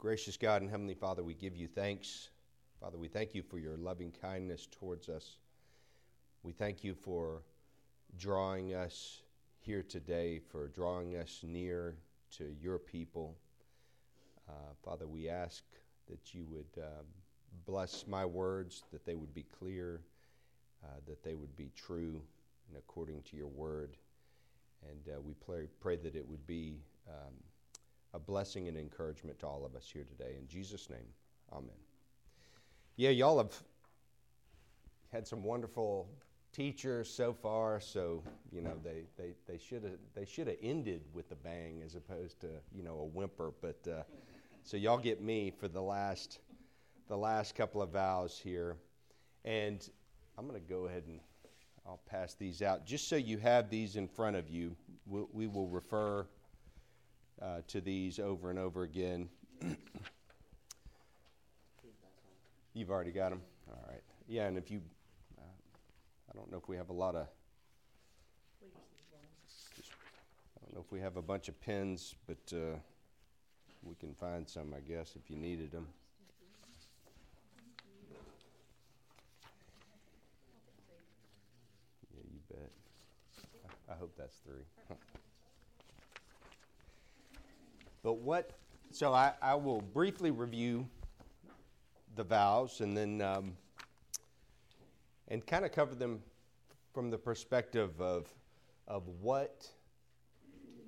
Gracious God and Heavenly Father, we give you thanks. Father, we thank you for your loving kindness towards us. We thank you for drawing us here today, for drawing us near to your people. Uh, Father, we ask that you would um, bless my words, that they would be clear, uh, that they would be true and according to your word. And uh, we pray, pray that it would be um, a blessing and encouragement to all of us here today. In Jesus' name, amen. Yeah, y'all have had some wonderful teachers so far, so you know they, they, they should have they should have ended with a bang as opposed to you know a whimper. But uh, so y'all get me for the last the last couple of vows here, and I'm going to go ahead and I'll pass these out just so you have these in front of you. We'll, we will refer uh, to these over and over again. You've already got them? All right. Yeah, and if you, uh, I don't know if we have a lot of, just, I don't know if we have a bunch of pens, but uh, we can find some, I guess, if you needed them. Yeah, you bet. I, I hope that's three. But what, so I, I will briefly review the vows and then, um, and kind of cover them from the perspective of, of what,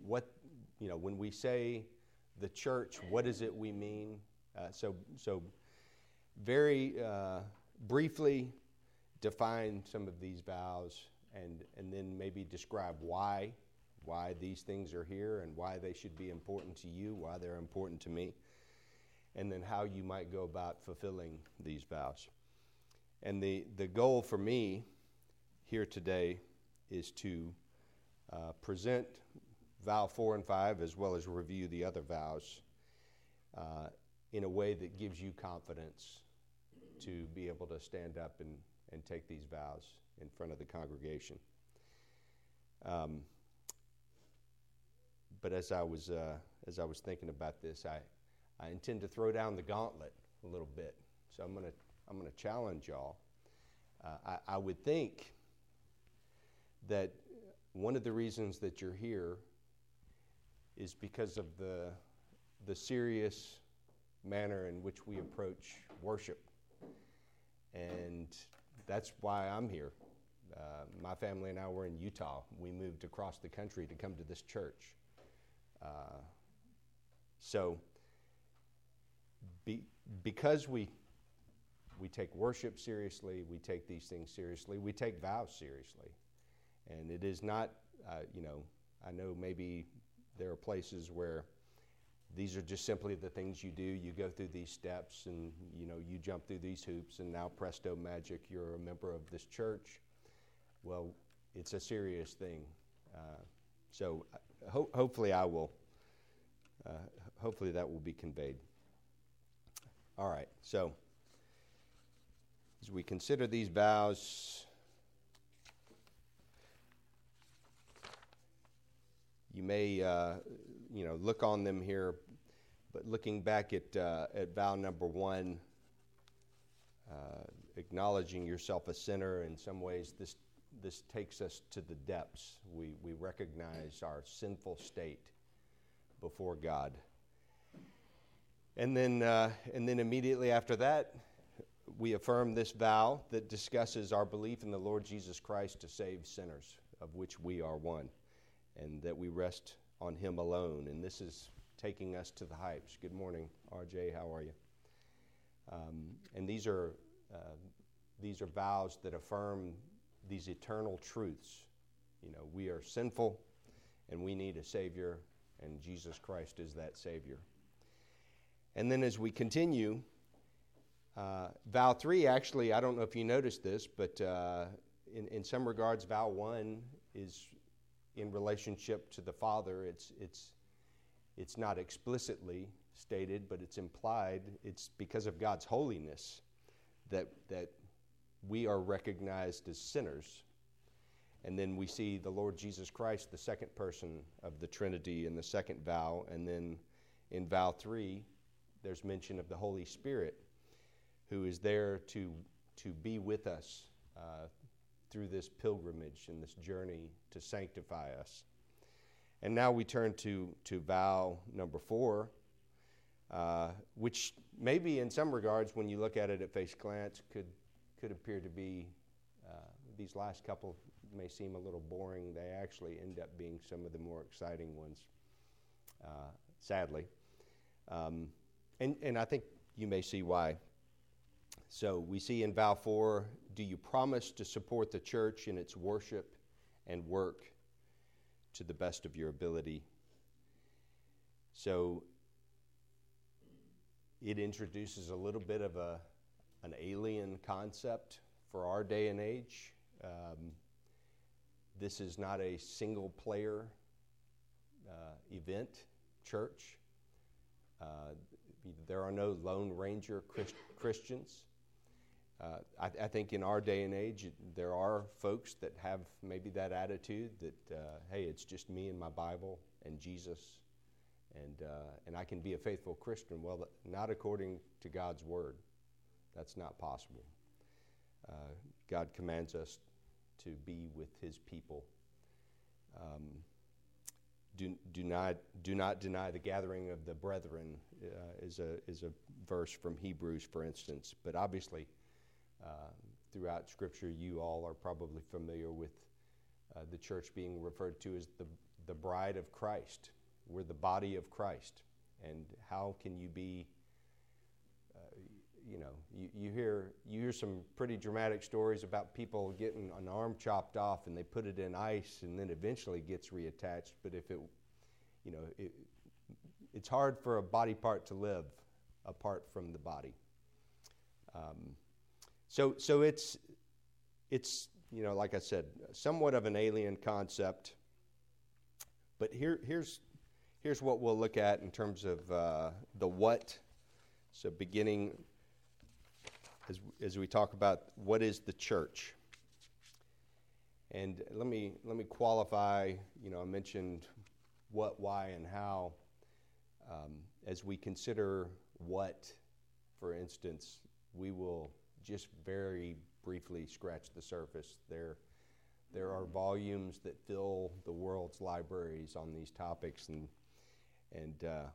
what, you know, when we say the church, what is it we mean? Uh, so, so very uh, briefly define some of these vows and, and then maybe describe why why these things are here and why they should be important to you, why they're important to me, and then how you might go about fulfilling these vows. And the, the goal for me here today is to uh, present vow four and five as well as review the other vows uh, in a way that gives you confidence to be able to stand up and, and take these vows in front of the congregation. Um, but as I was uh, as I was thinking about this, I I intend to throw down the gauntlet a little bit. So I'm gonna I'm gonna challenge y'all. Uh, I, I would think that one of the reasons that you're here is because of the the serious manner in which we approach worship, and that's why I'm here. Uh, my family and I were in Utah. We moved across the country to come to this church. Uh, so, be, because we we take worship seriously, we take these things seriously, we take vows seriously, and it is not, uh, you know, I know maybe there are places where these are just simply the things you do. You go through these steps, and you know, you jump through these hoops, and now presto magic, you're a member of this church. Well, it's a serious thing. Uh, so ho- hopefully I will, uh, hopefully that will be conveyed. All right, so as we consider these vows, you may, uh, you know, look on them here, but looking back at, uh, at vow number one, uh, acknowledging yourself a sinner, in some ways this this takes us to the depths. We, we recognize our sinful state before God. And then, uh, and then immediately after that, we affirm this vow that discusses our belief in the Lord Jesus Christ to save sinners, of which we are one, and that we rest on Him alone. And this is taking us to the heights. Good morning, RJ. How are you? Um, and these are uh, these are vows that affirm these eternal truths. You know, we are sinful and we need a Savior, and Jesus Christ is that Savior. And then as we continue, uh, vow three actually, I don't know if you noticed this, but uh, in, in some regards, vow one is in relationship to the Father. It's, it's, it's not explicitly stated, but it's implied. It's because of God's holiness that, that we are recognized as sinners. And then we see the Lord Jesus Christ, the second person of the Trinity, in the second vow. And then in vow three, there's mention of the Holy Spirit who is there to, to be with us uh, through this pilgrimage and this journey to sanctify us. And now we turn to, to vow number four, uh, which maybe in some regards, when you look at it at face glance, could, could appear to be, uh, these last couple may seem a little boring. They actually end up being some of the more exciting ones, uh, sadly. Um, and, and I think you may see why. So we see in vow four do you promise to support the church in its worship and work to the best of your ability? So it introduces a little bit of a, an alien concept for our day and age. Um, this is not a single player uh, event church. Uh, there are no Lone Ranger Christ- Christians. Uh, I, I, think in our day and age, there are folks that have maybe that attitude that, uh, hey, it's just me and my Bible and Jesus, and, uh, and I can be a faithful Christian. Well, not according to God's word. That's not possible. Uh, God commands us to be with his people. Um, do, do, not, do not deny the gathering of the brethren uh, is, a, is a verse from Hebrews, for instance. But obviously, uh, throughout Scripture, you all are probably familiar with uh, the church being referred to as the, the bride of Christ. We're the body of Christ. And how can you be you know, you, you, hear, you hear some pretty dramatic stories about people getting an arm chopped off and they put it in ice and then eventually gets reattached. But if it, you know, it, it's hard for a body part to live apart from the body. Um, so, so it's, it's, you know, like I said, somewhat of an alien concept. But here, here's, here's what we'll look at in terms of uh, the what. So, beginning as, as we talk about what is the church. And let me, let me qualify, you know, I mentioned what, why, and how. Um, as we consider what, for instance, we will just very briefly scratch the surface. There, there are volumes that fill the world's libraries on these topics, and, and uh,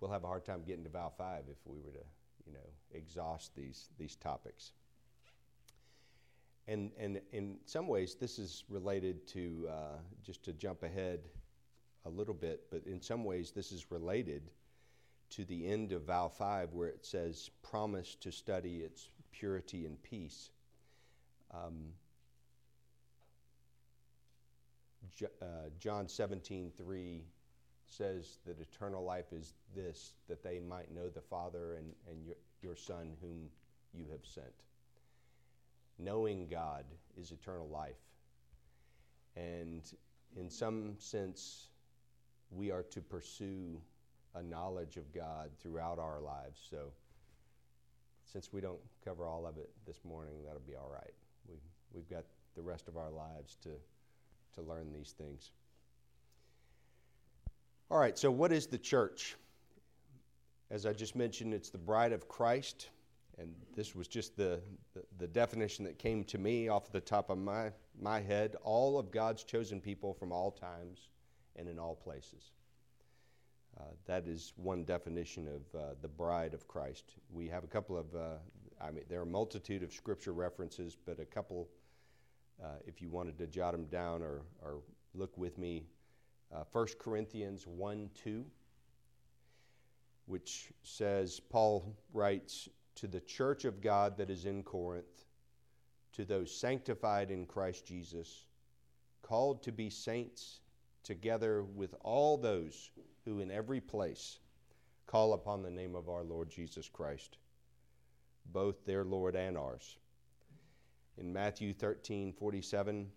we'll have a hard time getting to Vow 5 if we were to you know, exhaust these, these topics. And, and in some ways, this is related to, uh, just to jump ahead a little bit, but in some ways, this is related to the end of Vow 5, where it says, promise to study its purity and peace. Um, uh, John 17, 3 says that eternal life is this, that they might know the Father and, and your, your Son whom you have sent. Knowing God is eternal life. And in some sense, we are to pursue a knowledge of God throughout our lives. So, since we don't cover all of it this morning, that'll be all right. We, we've got the rest of our lives to, to learn these things. All right, so what is the church? As I just mentioned, it's the bride of Christ. And this was just the, the, the, definition that came to me off the top of my, my head all of God's chosen people from all times and in all places. Uh, that is one definition of uh, the bride of Christ. We have a couple of, uh, I mean, there are a multitude of scripture references, but a couple, uh, if you wanted to jot them down or, or look with me, uh, 1 Corinthians 1 2, which says, Paul writes, To the church of God that is in Corinth, to those sanctified in Christ Jesus, called to be saints, together with all those who in every place call upon the name of our Lord Jesus Christ, both their Lord and ours. In Matthew 13 47,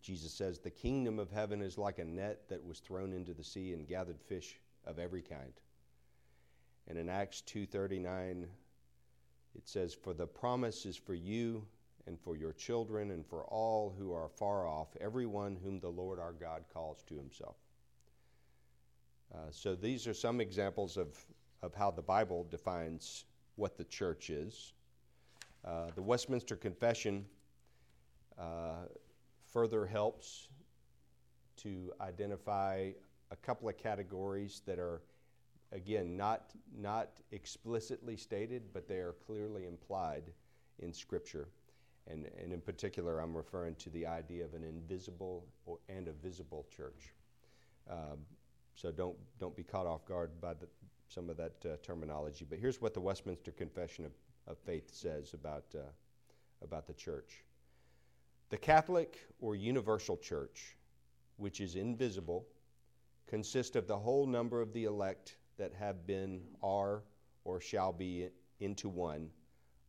Jesus says, The kingdom of heaven is like a net that was thrown into the sea and gathered fish of every kind. And in Acts 2:39 it says for the promise is for you and for your children and for all who are far off everyone whom the Lord our God calls to himself. Uh, so these are some examples of of how the Bible defines what the church is. Uh, the Westminster Confession uh, further helps to identify a couple of categories that are, again, not, not explicitly stated, but they are clearly implied in Scripture. And, and in particular, I'm referring to the idea of an invisible or, and a visible church. Um, so don't, don't be caught off guard by the, some of that uh, terminology. But here's what the Westminster Confession of, of Faith says about, uh, about the church The Catholic or universal church, which is invisible, consists of the whole number of the elect that have been, are, or shall be into one,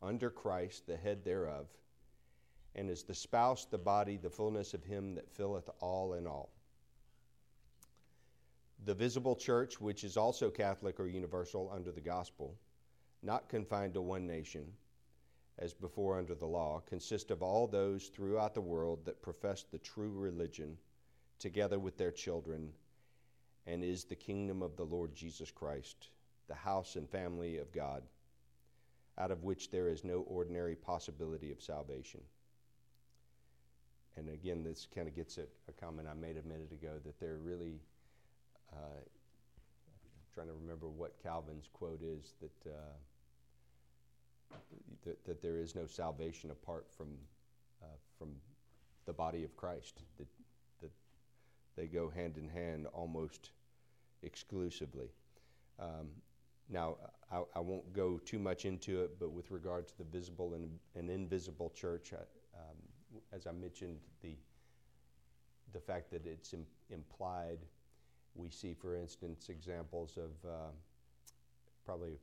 under Christ, the head thereof, and is the spouse, the body, the fullness of him that filleth all in all. The visible church, which is also Catholic or universal under the gospel, not confined to one nation, as before under the law, consist of all those throughout the world that profess the true religion, together with their children, and is the kingdom of the Lord Jesus Christ, the house and family of God, out of which there is no ordinary possibility of salvation. And again, this kind of gets at a comment I made a minute ago that they're really uh, trying to remember what Calvin's quote is that, uh, that, that, there is no salvation apart from, uh, from the body of Christ, that, that they go hand in hand almost exclusively. Um, now, I, I, won't go too much into it, but with regard to the visible and, and invisible church, I, um, as I mentioned, the, the fact that it's Im- implied we see, for instance, examples of uh, probably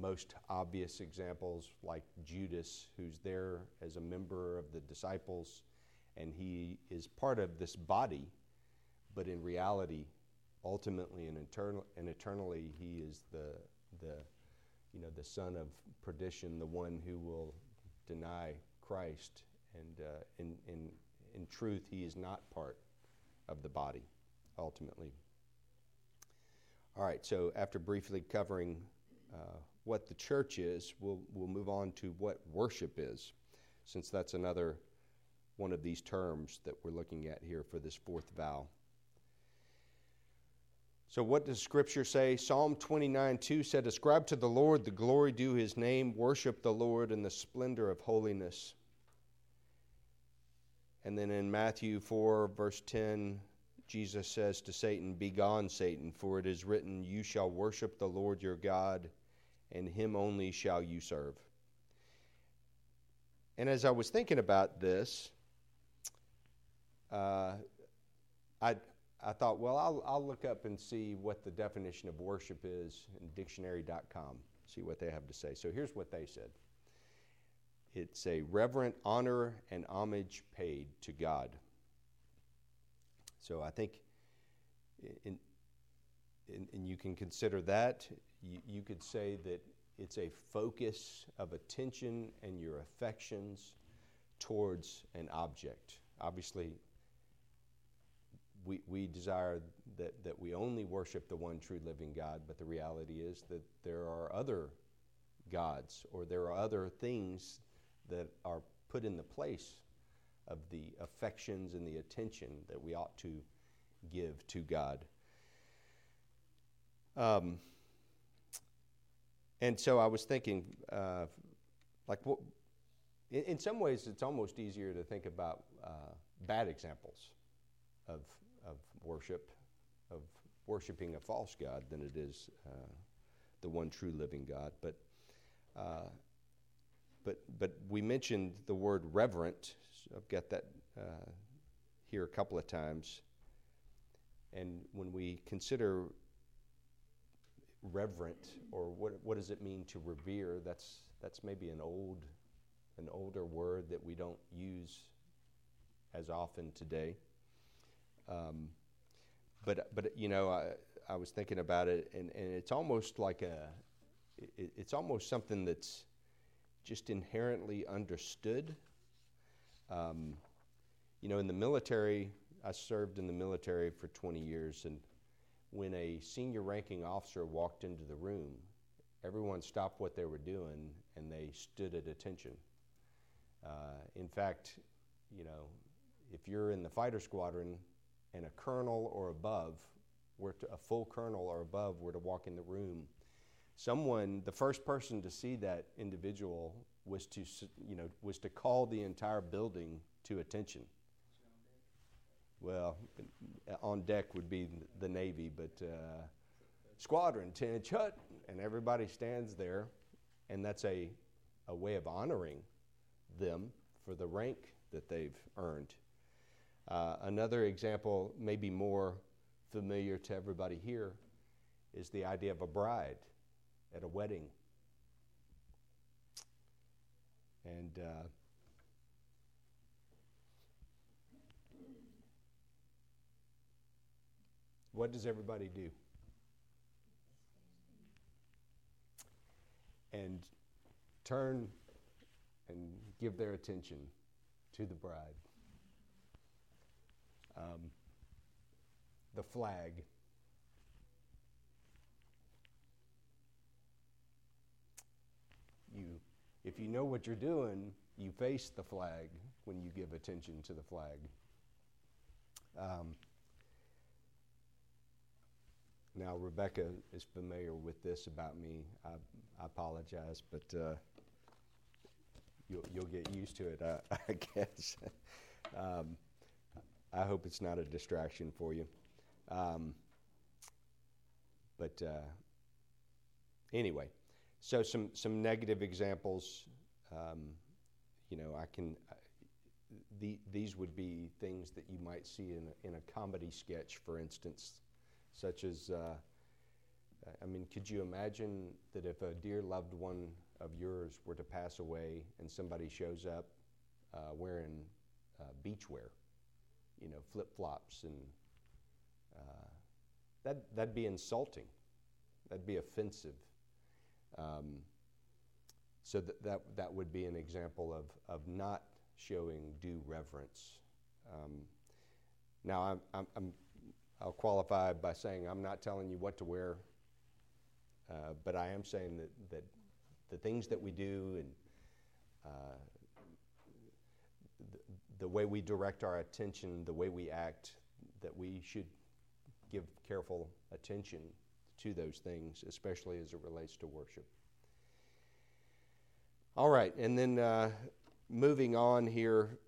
most obvious examples like Judas, who's there as a member of the disciples, and he is part of this body, but in reality, ultimately and, and eternally, he is the, the, you know, the son of perdition, the one who will deny Christ. And uh, in, in, in truth, he is not part of the body ultimately. All right, so after briefly covering uh, what the church is, we'll, we'll move on to what worship is, since that's another one of these terms that we're looking at here for this fourth vow. So, what does Scripture say? Psalm 29 2 said, Ascribe to the Lord the glory due his name, worship the Lord in the splendor of holiness. And then in Matthew 4, verse 10, Jesus says to Satan, Begone, Satan, for it is written, You shall worship the Lord your God, and him only shall you serve. And as I was thinking about this, uh, I, I thought, well, I'll, I'll look up and see what the definition of worship is in dictionary.com, see what they have to say. So here's what they said it's a reverent honor and homage paid to God. So I think, in, in, and you can consider that. You, you could say that it's a focus of attention and your affections towards an object. Obviously, we, we desire that, that we only worship the one true living God, but the reality is that there are other gods or there are other things that are put in the place of the affections and the attention that we ought to give to God. Um, and so I was thinking, uh, like, what, in, in, some ways, it's almost easier to think about uh, bad examples of, of worship, of worshiping a false God, than it is uh, the one true living God. But uh, but but we mentioned the word reverent I've got that uh, here a couple of times. And when we consider reverent, or what, what does it mean to revere, that's, that's maybe an old, an older word that we don't use as often today. Um, but, but you know, I, I was thinking about it, and, and it's almost like a, it, it's almost something that's just inherently understood um, you know, in the military, I served in the military for 20 years, and when a senior ranking officer walked into the room, everyone stopped what they were doing and they stood at attention. Uh, in fact, you know, if you're in the fighter squadron and a colonel or above were to, a full colonel or above were to walk in the room, someone, the first person to see that individual was to, you know, was to call the entire building to attention. Well, on deck would be the Navy, but uh, squadron, 10 hut, and everybody stands there, and that's a, a way of honoring them for the rank that they've earned. Uh, another example, maybe more familiar to everybody here, is the idea of a bride at a wedding. And uh, what does everybody do? And turn and give their attention to the bride. Um, the flag. You, if you know what you're doing, you face the flag when you give attention to the flag. Um, now, Rebecca is familiar with this about me. I, I apologize, but uh, you'll, you'll get used to it, I, I guess. um, I hope it's not a distraction for you. Um, but uh, anyway, so some some negative examples. Um, you know, I can. The, these would be things that you might see in a, in a comedy sketch, for instance, such as. Uh, I mean, could you imagine that if a dear loved one of yours were to pass away and somebody shows up uh, wearing uh, beachwear, you know, flip flops and uh, that, that'd be insulting. That'd be offensive. Um, so that, that, that would be an example of, of not showing due reverence. Um, now, I'm, I'm, I'm, I'll qualify by saying I'm not telling you what to wear, uh, but I am saying that, that the things that we do and uh, the, the way we direct our attention, the way we act, that we should give careful attention to those things, especially as it relates to worship. All right, and then uh, moving on here,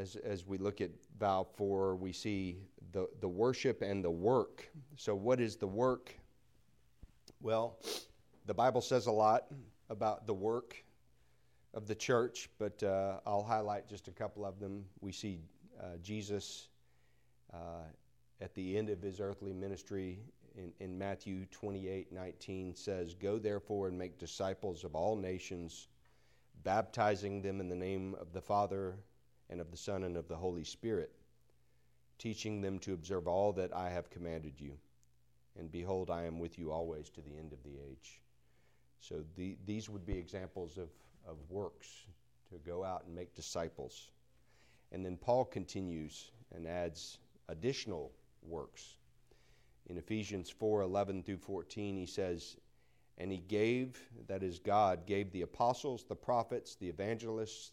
as, as we look at vow 4, we see the, the worship and the work. So, what is the work? Well, the Bible says a lot about the work of the church, but uh, I'll highlight just a couple of them. We see uh, Jesus uh, at the end of his earthly ministry in, in Matthew 28 19 says, Go therefore and make disciples of all nations, baptizing them in the name of the Father and of the Son and of the Holy Spirit, teaching them to observe all that I have commanded you. And behold, I am with you always to the end of the age. So the, these would be examples of, of works to go out and make disciples. And then Paul continues and adds additional works. In Ephesians 4 11 through 14, he says, And he gave, that is, God, gave the apostles, the prophets, the evangelists,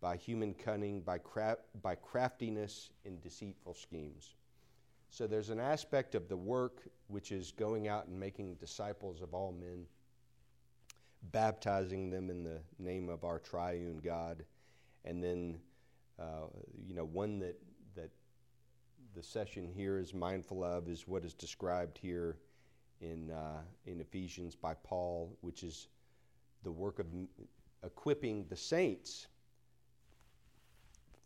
by human cunning, by, craft, by craftiness in deceitful schemes. So there's an aspect of the work which is going out and making disciples of all men, baptizing them in the name of our triune God, and then, uh, you know, one that the session here is mindful of is what is described here in, uh, in Ephesians by Paul, which is the work of equipping the saints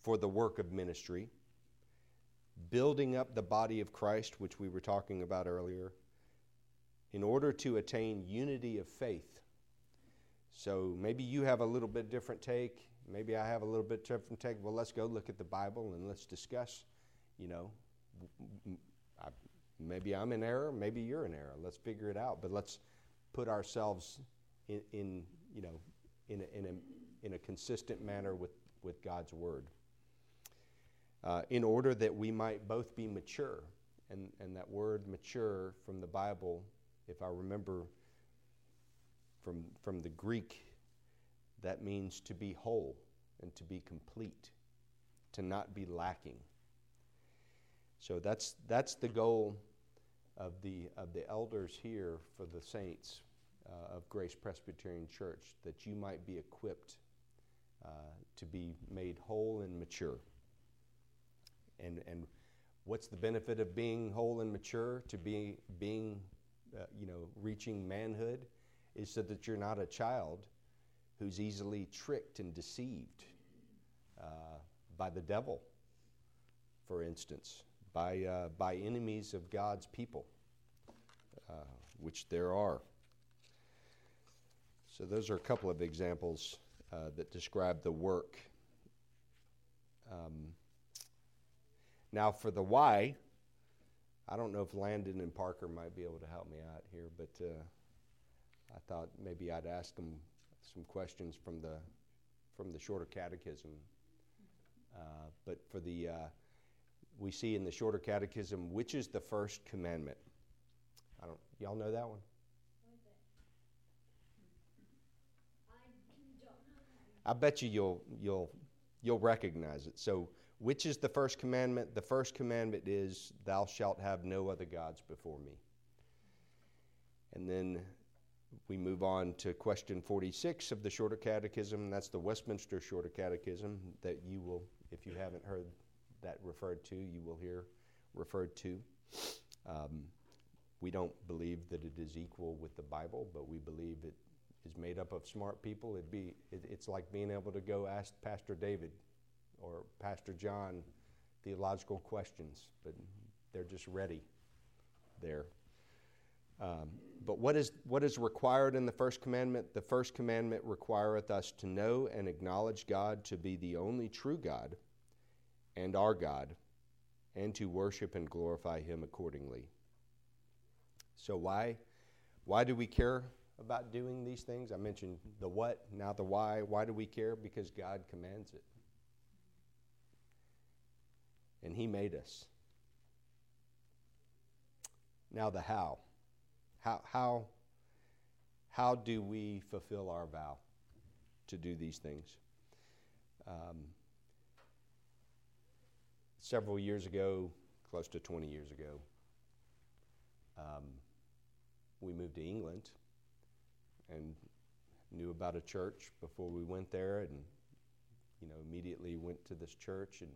for the work of ministry, building up the body of Christ, which we were talking about earlier, in order to attain unity of faith. So maybe you have a little bit different take. Maybe I have a little bit different take. Well, let's go look at the Bible and let's discuss, you know, maybe I'm in error, maybe you're in error. Let's figure it out. But let's put ourselves in, in you know, in a, in a, in a consistent manner with, with God's Word. Uh, in order that we might both be mature. And, and that word mature from the Bible, if I remember from, from the Greek, that means to be whole and to be complete, to not be lacking. So that's, that's the goal of the, of the elders here for the saints uh, of Grace Presbyterian Church, that you might be equipped uh, to be made whole and mature. And, and what's the benefit of being whole and mature, to be, being, uh, you know, reaching manhood, is so that you're not a child who's easily tricked and deceived uh, by the devil, for instance by, uh, by enemies of God's people, uh, which there are. So, those are a couple of examples uh, that describe the work. Um, now, for the why, I don't know if Landon and Parker might be able to help me out here, but uh, I thought maybe I'd ask them some questions from the from the shorter catechism. Uh, but for the uh, we see in the shorter catechism, which is the first commandment? I don't, y'all know that one? I bet you you'll, you'll, you'll recognize it. So, which is the first commandment? The first commandment is, Thou shalt have no other gods before me. And then we move on to question 46 of the Shorter Catechism. That's the Westminster Shorter Catechism that you will, if you haven't heard that referred to, you will hear referred to. Um, we don't believe that it is equal with the Bible, but we believe it is made up of smart people. It'd be, it, it's like being able to go ask Pastor David or Pastor John theological questions, but they're just ready there. Um, but what is, what is required in the first commandment? The first commandment requireth us to know and acknowledge God to be the only true God and our God, and to worship and glorify Him accordingly. So, why, why do we care about doing these things? I mentioned the what, now the why. Why do we care? Because God commands it. And He made us. Now, the how. How, how, how do we fulfill our vow to do these things? Um, several years ago, close to 20 years ago, um, we moved to England and knew about a church before we went there and you know immediately went to this church and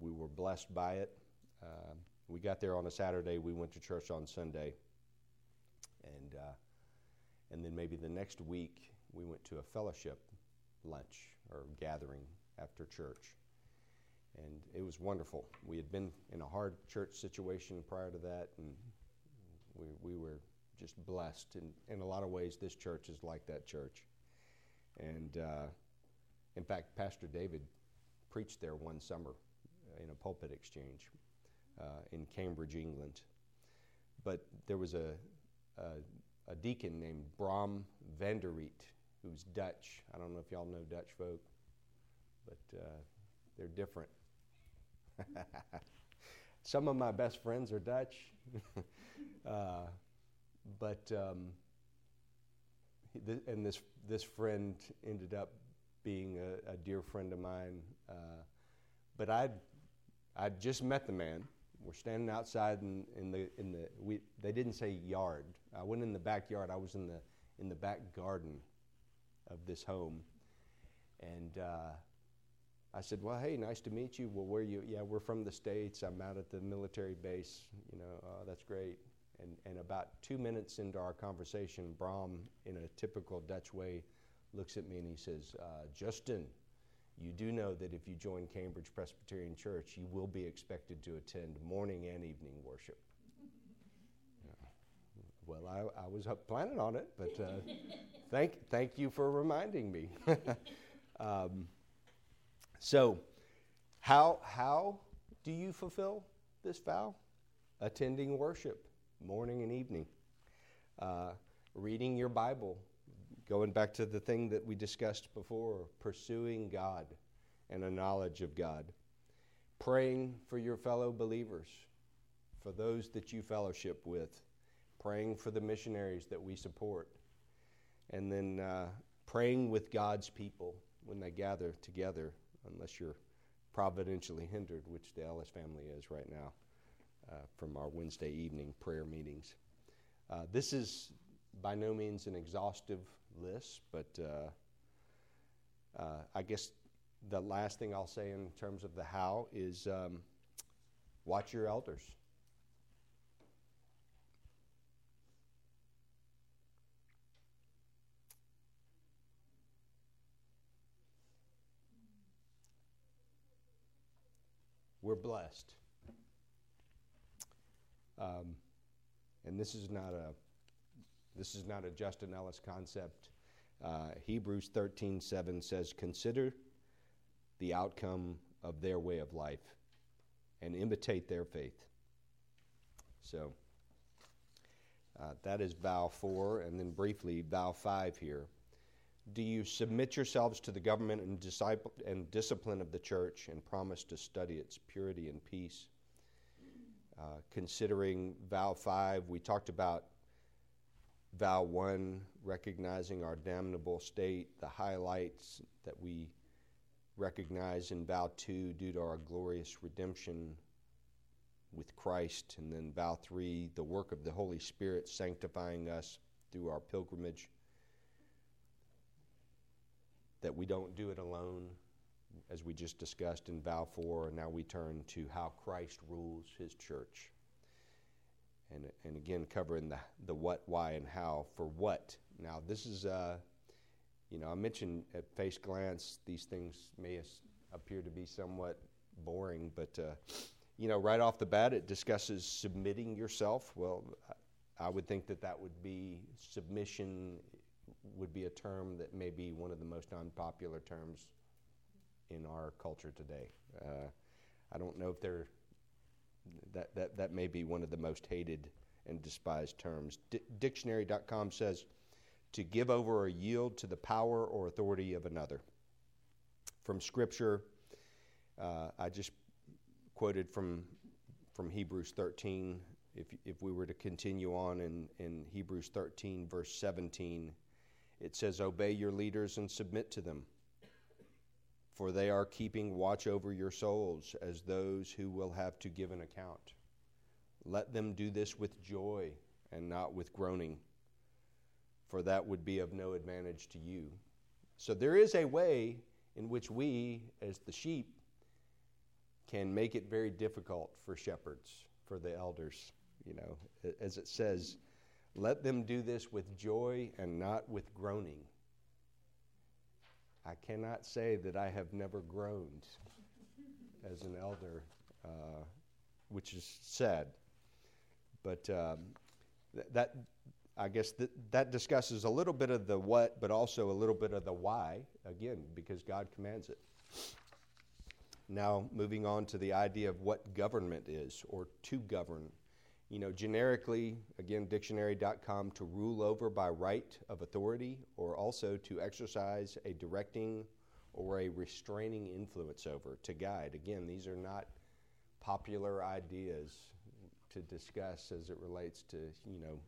we were blessed by it uh, we got there on a saturday we went to church on sunday and uh, and then maybe the next week we went to a fellowship lunch or gathering after church and it was wonderful. We had been in a hard church situation prior to that, and we, we were just blessed. And in a lot of ways, this church is like that church. And uh, in fact, Pastor David preached there one summer in a pulpit exchange uh, in Cambridge, England. But there was a, a, a deacon named Bram Vanderiet, who's Dutch. I don't know if y'all know Dutch folk, but uh, they're different. Some of my best friends are Dutch, uh, but um, th- and this this friend ended up being a, a dear friend of mine. Uh, but I'd I'd just met the man. We're standing outside in, in the in the we they didn't say yard. I went in the backyard. I was in the in the back garden of this home, and. Uh, I said, well, hey, nice to meet you. Well, where you? Yeah, we're from the States. I'm out at the military base. You know, uh, that's great. And, and about two minutes into our conversation, Bram, in a typical Dutch way, looks at me and he says, uh, Justin, you do know that if you join Cambridge Presbyterian Church, you will be expected to attend morning and evening worship. Well, I, I was planning on it, but uh, thank, thank you for reminding me. um, so, how, how do you fulfill this vow? Attending worship morning and evening, uh, reading your Bible, going back to the thing that we discussed before, pursuing God and a knowledge of God, praying for your fellow believers, for those that you fellowship with, praying for the missionaries that we support, and then uh, praying with God's people when they gather together, unless you're providentially hindered, which the Ellis family is right now uh, from our Wednesday evening prayer meetings. Uh, this is by no means an exhaustive list, but uh, uh, I guess the last thing I'll say in terms of the how is um, watch your elders. We're blessed. Um, and this is not a this is not a Justin Ellis concept. Uh, Hebrews 13 7 says, Consider the outcome of their way of life and imitate their faith. So uh, that is vow four. And then briefly, vow five here. Do you submit yourselves to the government and, disciple, and discipline of the church and promise to study its purity and peace? Uh, considering vow five, we talked about vow one, recognizing our damnable state, the highlights that we recognize in vow two due to our glorious redemption with Christ, and then vow three, the work of the Holy Spirit sanctifying us through our pilgrimage. That we don't do it alone, as we just discussed in vow four, and now we turn to how Christ rules his church and, and again covering the, the what, why, and how for what. Now, this is, uh, you know, I mentioned at face glance these things may appear to be somewhat boring, but, uh, you know, right off the bat, it discusses submitting yourself. Well, I would think that that would be submission would be a term that may be one of the most unpopular terms in our culture today. Uh, I don't know if there that, that, that may be one of the most hated and despised terms. D- dictionary.com says to give over or yield to the power or authority of another. From Scripture, uh, I just quoted from, from Hebrews 13. If, if we were to continue on in, in Hebrews 13, verse 17, it says, Obey your leaders and submit to them for they are keeping watch over your souls as those who will have to give an account. Let them do this with joy and not with groaning, for that would be of no advantage to you. So there is a way in which we, as the sheep, can make it very difficult for shepherds, for the elders. You know, as it says, let them do this with joy and not with groaning. I cannot say that I have never groaned as an elder, uh, which is sad. But um, th- that, I guess, th- that discusses a little bit of the what, but also a little bit of the why, again, because God commands it. Now, moving on to the idea of what government is, or to govern. You know, generically, again, dictionary.com, to rule over by right of authority or also to exercise a directing or a restraining influence over, to guide. Again, these are not popular ideas to discuss as it relates to, you know,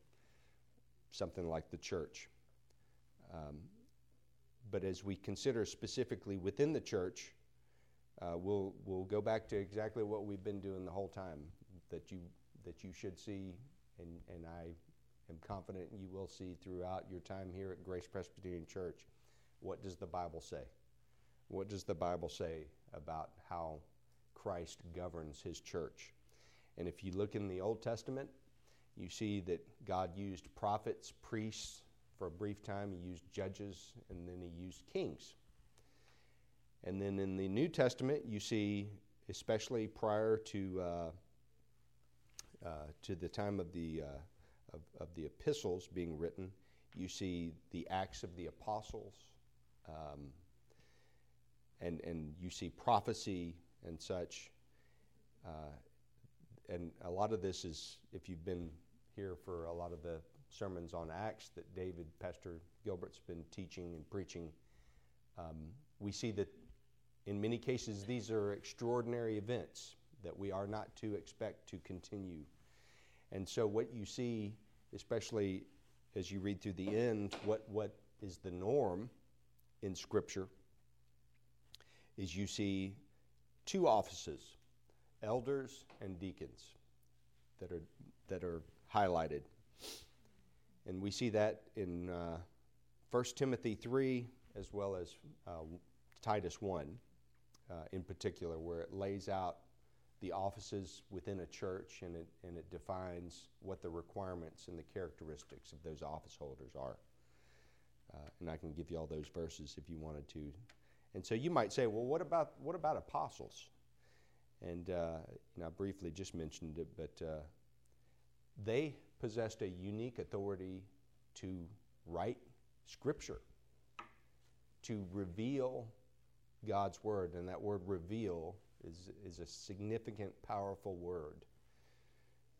something like the church. Um, but as we consider specifically within the church, uh, we'll, we'll go back to exactly what we've been doing the whole time that you that you should see, and, and I am confident you will see throughout your time here at Grace Presbyterian Church. What does the Bible say? What does the Bible say about how Christ governs his church? And if you look in the Old Testament, you see that God used prophets, priests for a brief time, He used judges, and then He used kings. And then in the New Testament, you see, especially prior to uh, uh, to the time of the, uh, of, of the epistles being written. You see the Acts of the Apostles, um, and, and you see prophecy and such. Uh, and a lot of this is, if you've been here for a lot of the sermons on Acts that David, Pastor Gilbert's been teaching and preaching, um, we see that in many cases these are extraordinary events that we are not to expect to continue. And so, what you see, especially as you read through the end, what, what is the norm in Scripture is you see two offices elders and deacons that are, that are highlighted. And we see that in uh, 1 Timothy 3 as well as uh, Titus 1 uh, in particular, where it lays out the offices within a church and it, and it defines what the requirements and the characteristics of those office holders are. Uh, and I can give you all those verses if you wanted to. And so you might say, well, what about, what about apostles? And, uh, and I briefly just mentioned it, but uh, they possessed a unique authority to write Scripture, to reveal God's Word. And that word reveal is, is a significant, powerful word.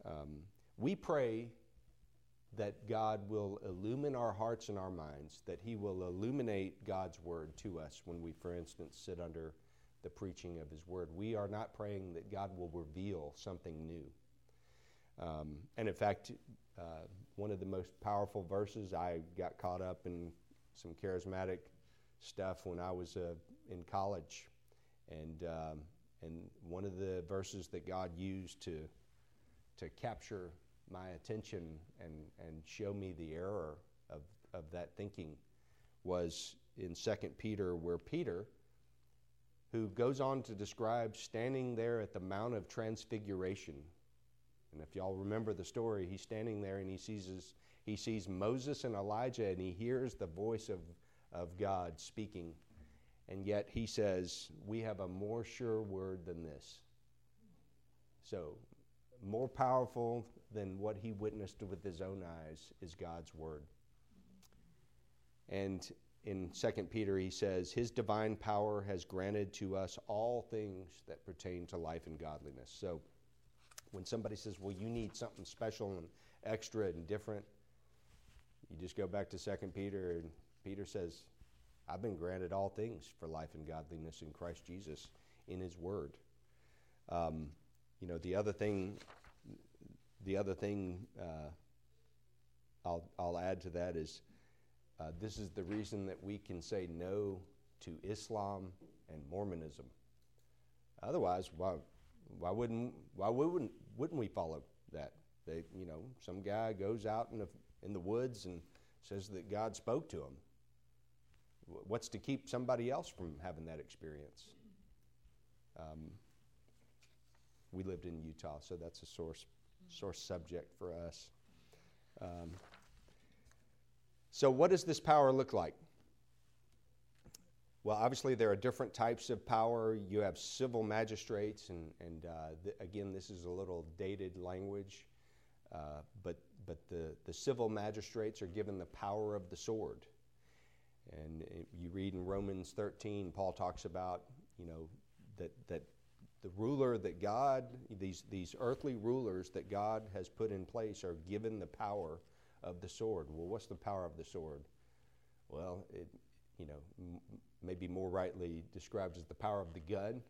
Um, we pray that God will illumine our hearts and our minds, that He will illuminate God's Word to us when we, for instance, sit under the preaching of His Word. We are not praying that God will reveal something new. Um, and in fact, uh, one of the most powerful verses, I got caught up in some charismatic stuff when I was uh, in college. And, um, and one of the verses that God used to, to capture my attention and, and show me the error of, of that thinking was in 2 Peter, where Peter, who goes on to describe standing there at the Mount of Transfiguration. And if y'all remember the story, he's standing there and he sees, his, he sees Moses and Elijah and he hears the voice of, of God speaking. And yet he says, We have a more sure word than this. So, more powerful than what he witnessed with his own eyes is God's word. And in 2 Peter, he says, His divine power has granted to us all things that pertain to life and godliness. So when somebody says, Well, you need something special and extra and different, you just go back to 2 Peter, and Peter says, I've been granted all things for life and godliness in Christ Jesus in His Word. Um, you know, the other thing, the other thing uh, I'll, I'll add to that is uh, this is the reason that we can say no to Islam and Mormonism. Otherwise, why, why wouldn't why wouldn't wouldn't we follow that? They, you know, some guy goes out in the in the woods and says that God spoke to him. What's to keep somebody else from having that experience? Um, we lived in Utah, so that's a source source subject for us. Um, so, what does this power look like? Well, obviously, there are different types of power. You have civil magistrates, and, and uh, th- again, this is a little dated language, uh, but, but the, the civil magistrates are given the power of the sword. And you read in Romans 13, Paul talks about, you know, that, that the ruler that God, these, these earthly rulers that God has put in place are given the power of the sword. Well, what's the power of the sword? Well, it, you know, m- maybe more rightly described as the power of the gun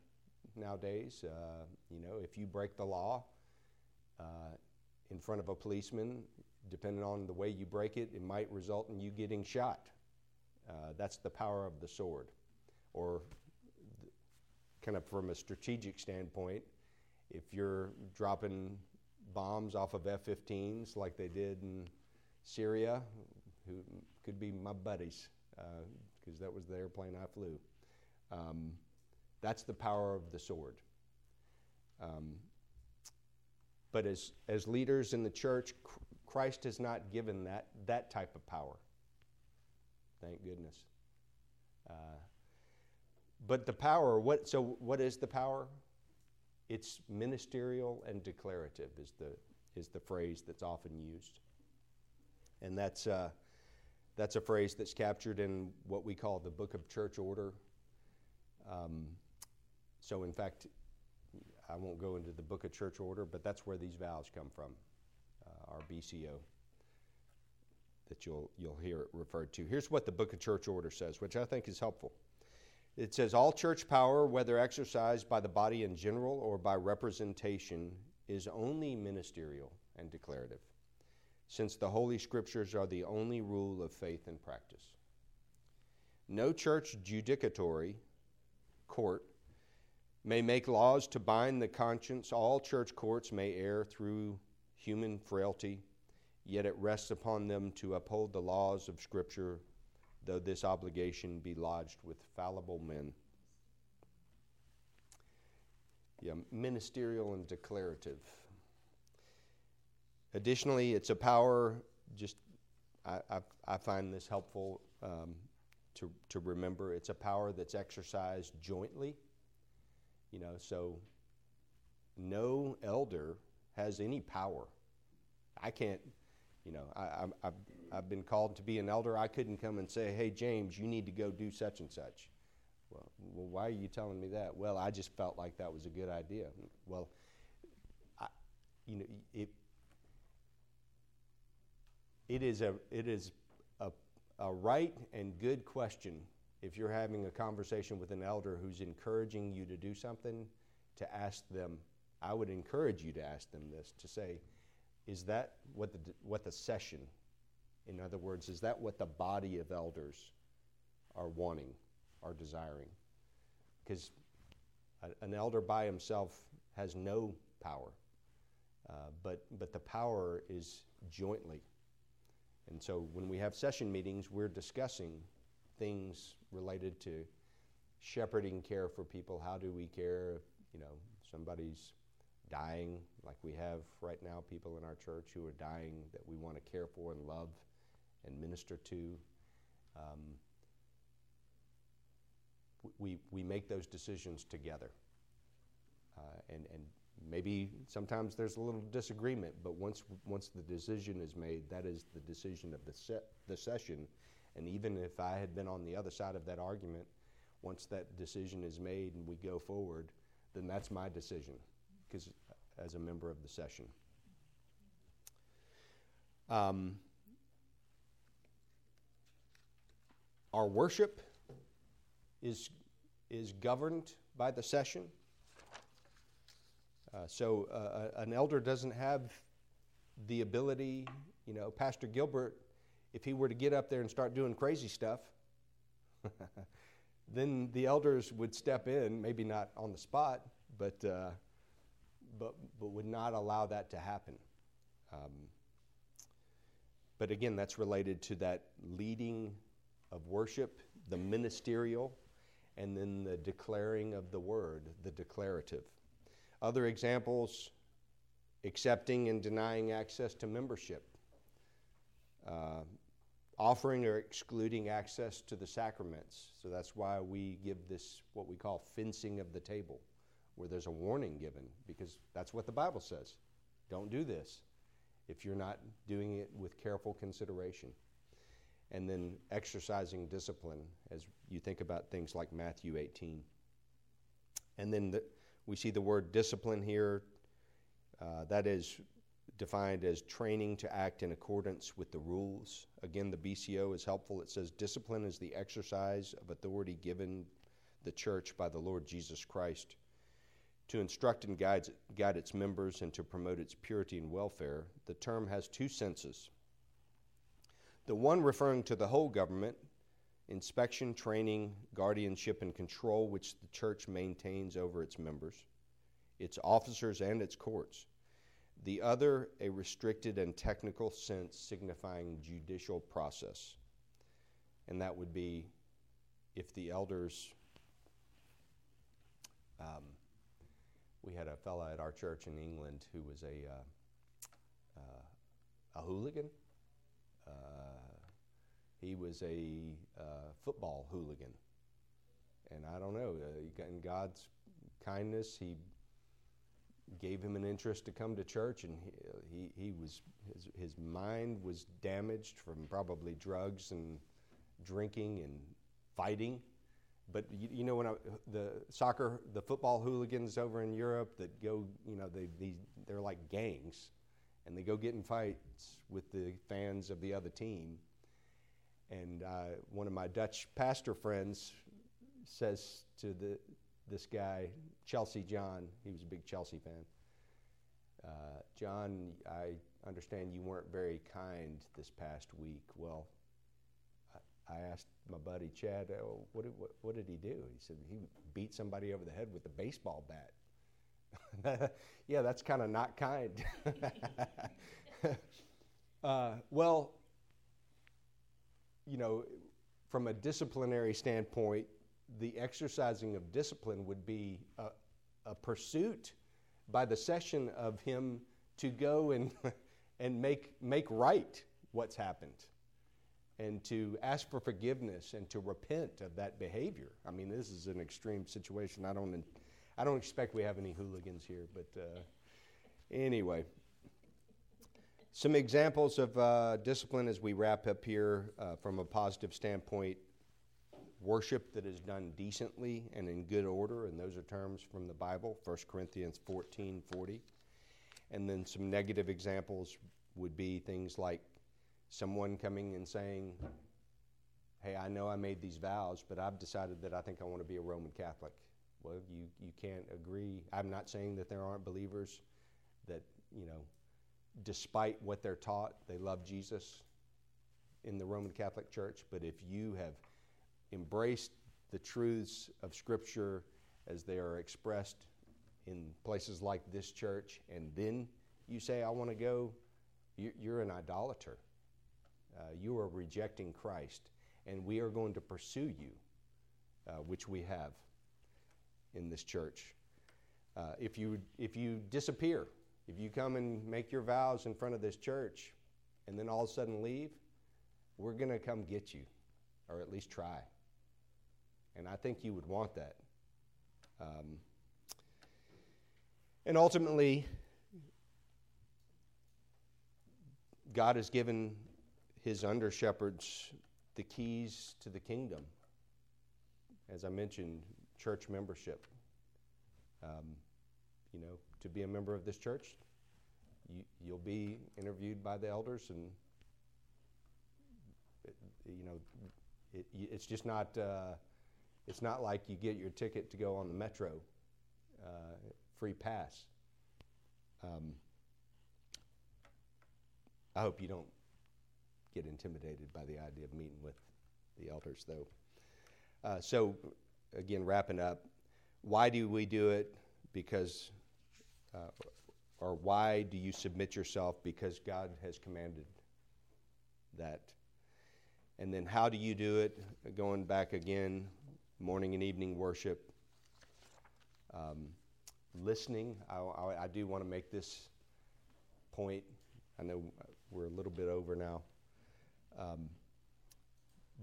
nowadays. Uh, you know, if you break the law uh, in front of a policeman, depending on the way you break it, it might result in you getting shot. Uh, that's the power of the sword. Or, kind of from a strategic standpoint, if you're dropping bombs off of F 15s like they did in Syria, who could be my buddies, because uh, that was the airplane I flew. Um, that's the power of the sword. Um, but as, as leaders in the church, Christ has not given that, that type of power. Thank goodness. Uh, but the power, what, so what is the power? It's ministerial and declarative, is the, is the phrase that's often used. And that's, uh, that's a phrase that's captured in what we call the Book of Church Order. Um, so, in fact, I won't go into the Book of Church Order, but that's where these vows come from, uh, our BCO that you'll, you'll hear it referred to. Here's what the Book of Church Order says, which I think is helpful. It says, All church power, whether exercised by the body in general or by representation, is only ministerial and declarative, since the Holy Scriptures are the only rule of faith and practice. No church judicatory court may make laws to bind the conscience. All church courts may err through human frailty yet it rests upon them to uphold the laws of Scripture, though this obligation be lodged with fallible men. Yeah, ministerial and declarative. Additionally, it's a power, just I, I, I find this helpful um, to, to remember. It's a power that's exercised jointly. You know, so no elder has any power. I can't you know, I, have I've been called to be an elder. I couldn't come and say, hey, James, you need to go do such and such. Well, well, why are you telling me that? Well, I just felt like that was a good idea. Well, I, you know, it, it is a it is a, a right and good question if you're having a conversation with an elder who's encouraging you to do something to ask them i would encourage you to ask them this to say is that what the, what the session, in other words, is that what the body of elders are wanting, are desiring? Because an elder by himself has no power, uh, but, but the power is jointly. And so when we have session meetings, we're discussing things related to shepherding care for people. How do we care you know, somebody's dying, like we have right now, people in our church who are dying that we want to care for and love and minister to. Um, we, we make those decisions together. Uh, and, and maybe sometimes there's a little disagreement, but once, once the decision is made, that is the decision of the, se- the session. And even if I had been on the other side of that argument, once that decision is made and we go forward, then that's my decision as a member of the session. Um, our worship is, is governed by the session. Uh, so uh, an elder doesn't have the ability, you know, Pastor Gilbert, if he were to get up there and start doing crazy stuff, then the elders would step in, maybe not on the spot, but uh, but, but would not allow that to happen. Um, but again, that's related to that leading of worship, the ministerial, and then the declaring of the word, the declarative. Other examples accepting and denying access to membership, uh, offering or excluding access to the sacraments. So that's why we give this what we call fencing of the table where there's a warning given because that's what the Bible says. Don't do this if you're not doing it with careful consideration. And then exercising discipline as you think about things like Matthew 18. And then the, we see the word discipline here. Uh, that is defined as training to act in accordance with the rules. Again, the BCO is helpful. It says discipline is the exercise of authority given the church by the Lord Jesus Christ to instruct and guide, guide its members and to promote its purity and welfare, the term has two senses. The one referring to the whole government, inspection, training, guardianship, and control which the church maintains over its members, its officers, and its courts. The other, a restricted and technical sense signifying judicial process. And that would be if the elders um, we had a fella at our church in England who was a uh, uh, a hooligan. Uh, he was a uh, football hooligan, and I don't know. Uh, in God's kindness, he gave him an interest to come to church, and he, he, he was his, his mind was damaged from probably drugs and drinking and fighting. But you, you know when I, the soccer, the football hooligans over in Europe that go, you know, they, they they're like gangs, and they go get in fights with the fans of the other team. And uh, one of my Dutch pastor friends says to the this guy, Chelsea John, he was a big Chelsea fan. Uh, John, I understand you weren't very kind this past week. Well, I, asked my buddy Chad, oh, what, did, what, what, did he do? He said he beat somebody over the head with a baseball bat. yeah, that's kind of not kind. uh, well, you know, from a disciplinary standpoint, the exercising of discipline would be a, a pursuit by the session of him to go and, and make, make right what's happened and to ask for forgiveness and to repent of that behavior. I mean, this is an extreme situation. I don't, I don't expect we have any hooligans here, but uh, anyway. Some examples of uh, discipline as we wrap up here uh, from a positive standpoint worship that is done decently and in good order, and those are terms from the Bible, 1 Corinthians 14 40. And then some negative examples would be things like someone coming and saying, Hey, I know I made these vows, but I've decided that I think I want to be a Roman Catholic. Well, you, you can't agree. I'm not saying that there aren't believers that, you know, despite what they're taught, they love Jesus in the Roman Catholic Church. But if you have embraced the truths of Scripture as they are expressed in places like this church, and then you say, I want to go, you're an idolater. Uh, you are rejecting Christ, and we are going to pursue you, uh, which we have in this church. Uh, if, you, if you disappear, if you come and make your vows in front of this church, and then all of a sudden leave, we're going to come get you, or at least try. And I think you would want that. Um, and ultimately, God has given his under shepherds the keys to the kingdom. As I mentioned, church membership. Um, you know, to be a member of this church, you, you'll be interviewed by the elders, and it, you know, it, it's just not. Uh, it's not like you get your ticket to go on the metro, uh, free pass. Um, I hope you don't get intimidated by the idea of meeting with the elders, though. Uh, so, again, wrapping up, why do we do it? Because, uh, or why do you submit yourself? Because God has commanded that. And then, how do you do it? Going back again, morning and evening worship. Um, listening, I, I, I do want to make this point. I know we're a little bit over now. Um,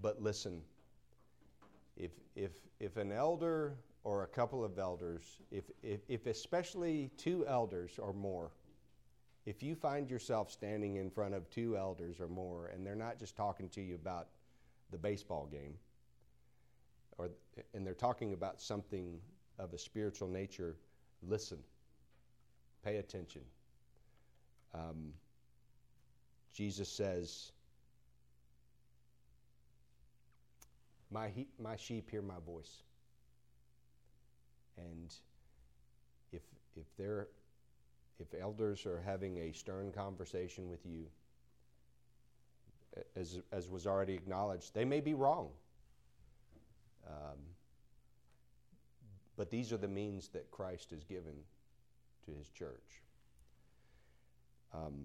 but listen, if, if, if an elder or a couple of elders, if, if, if especially two elders or more, if you find yourself standing in front of two elders or more and they're not just talking to you about the baseball game, or, and they're talking about something of a spiritual nature, listen, pay attention. Um, Jesus says, my, he, my sheep hear my voice. And if, if, they're, if elders are having a stern conversation with you, as, as was already acknowledged, they may be wrong. Um, but these are the means that Christ has given to his church. Um,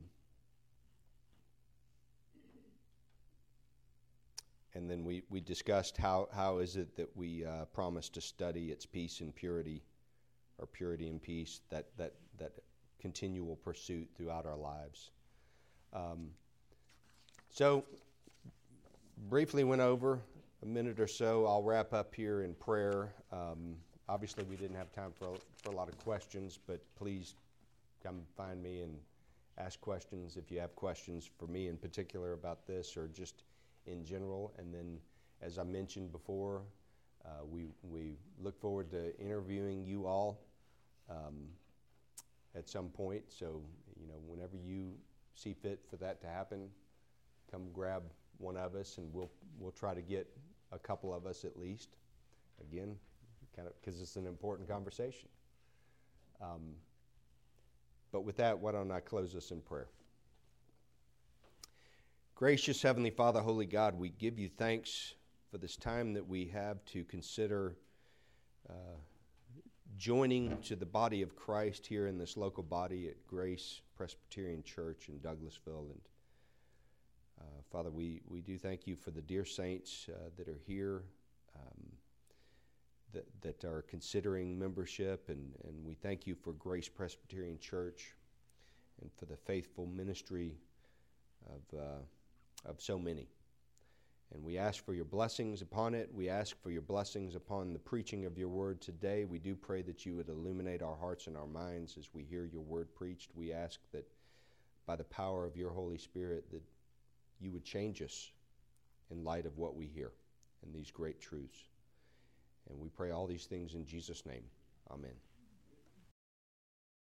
and then we, we discussed how, how is it that we uh, promise to study its peace and purity, or purity and peace, that, that, that continual pursuit throughout our lives. Um, so, briefly went over a minute or so. I'll wrap up here in prayer. Um, obviously, we didn't have time for, for a lot of questions, but please come find me and ask questions if you have questions for me in particular about this or just in general. And then, as I mentioned before, uh, we, we look forward to interviewing you all um, at some point. So, you know, whenever you see fit for that to happen, come grab one of us and we'll, we'll try to get a couple of us at least. Again, kind of because it's an important conversation. Um, but with that, why don't I close us in prayer? Gracious Heavenly Father, Holy God, we give you thanks for this time that we have to consider uh, joining to the body of Christ here in this local body at Grace Presbyterian Church in Douglasville. And uh, Father, we, we do thank you for the dear saints uh, that are here. Um, that, that are considering membership, and, and we thank you for Grace Presbyterian Church and for the faithful ministry of, uh, of so many. And we ask for your blessings upon it. We ask for your blessings upon the preaching of your word today. We do pray that you would illuminate our hearts and our minds as we hear your word preached. We ask that by the power of your Holy Spirit that you would change us in light of what we hear and these great truths. And we pray all these things in Jesus' name. Amen.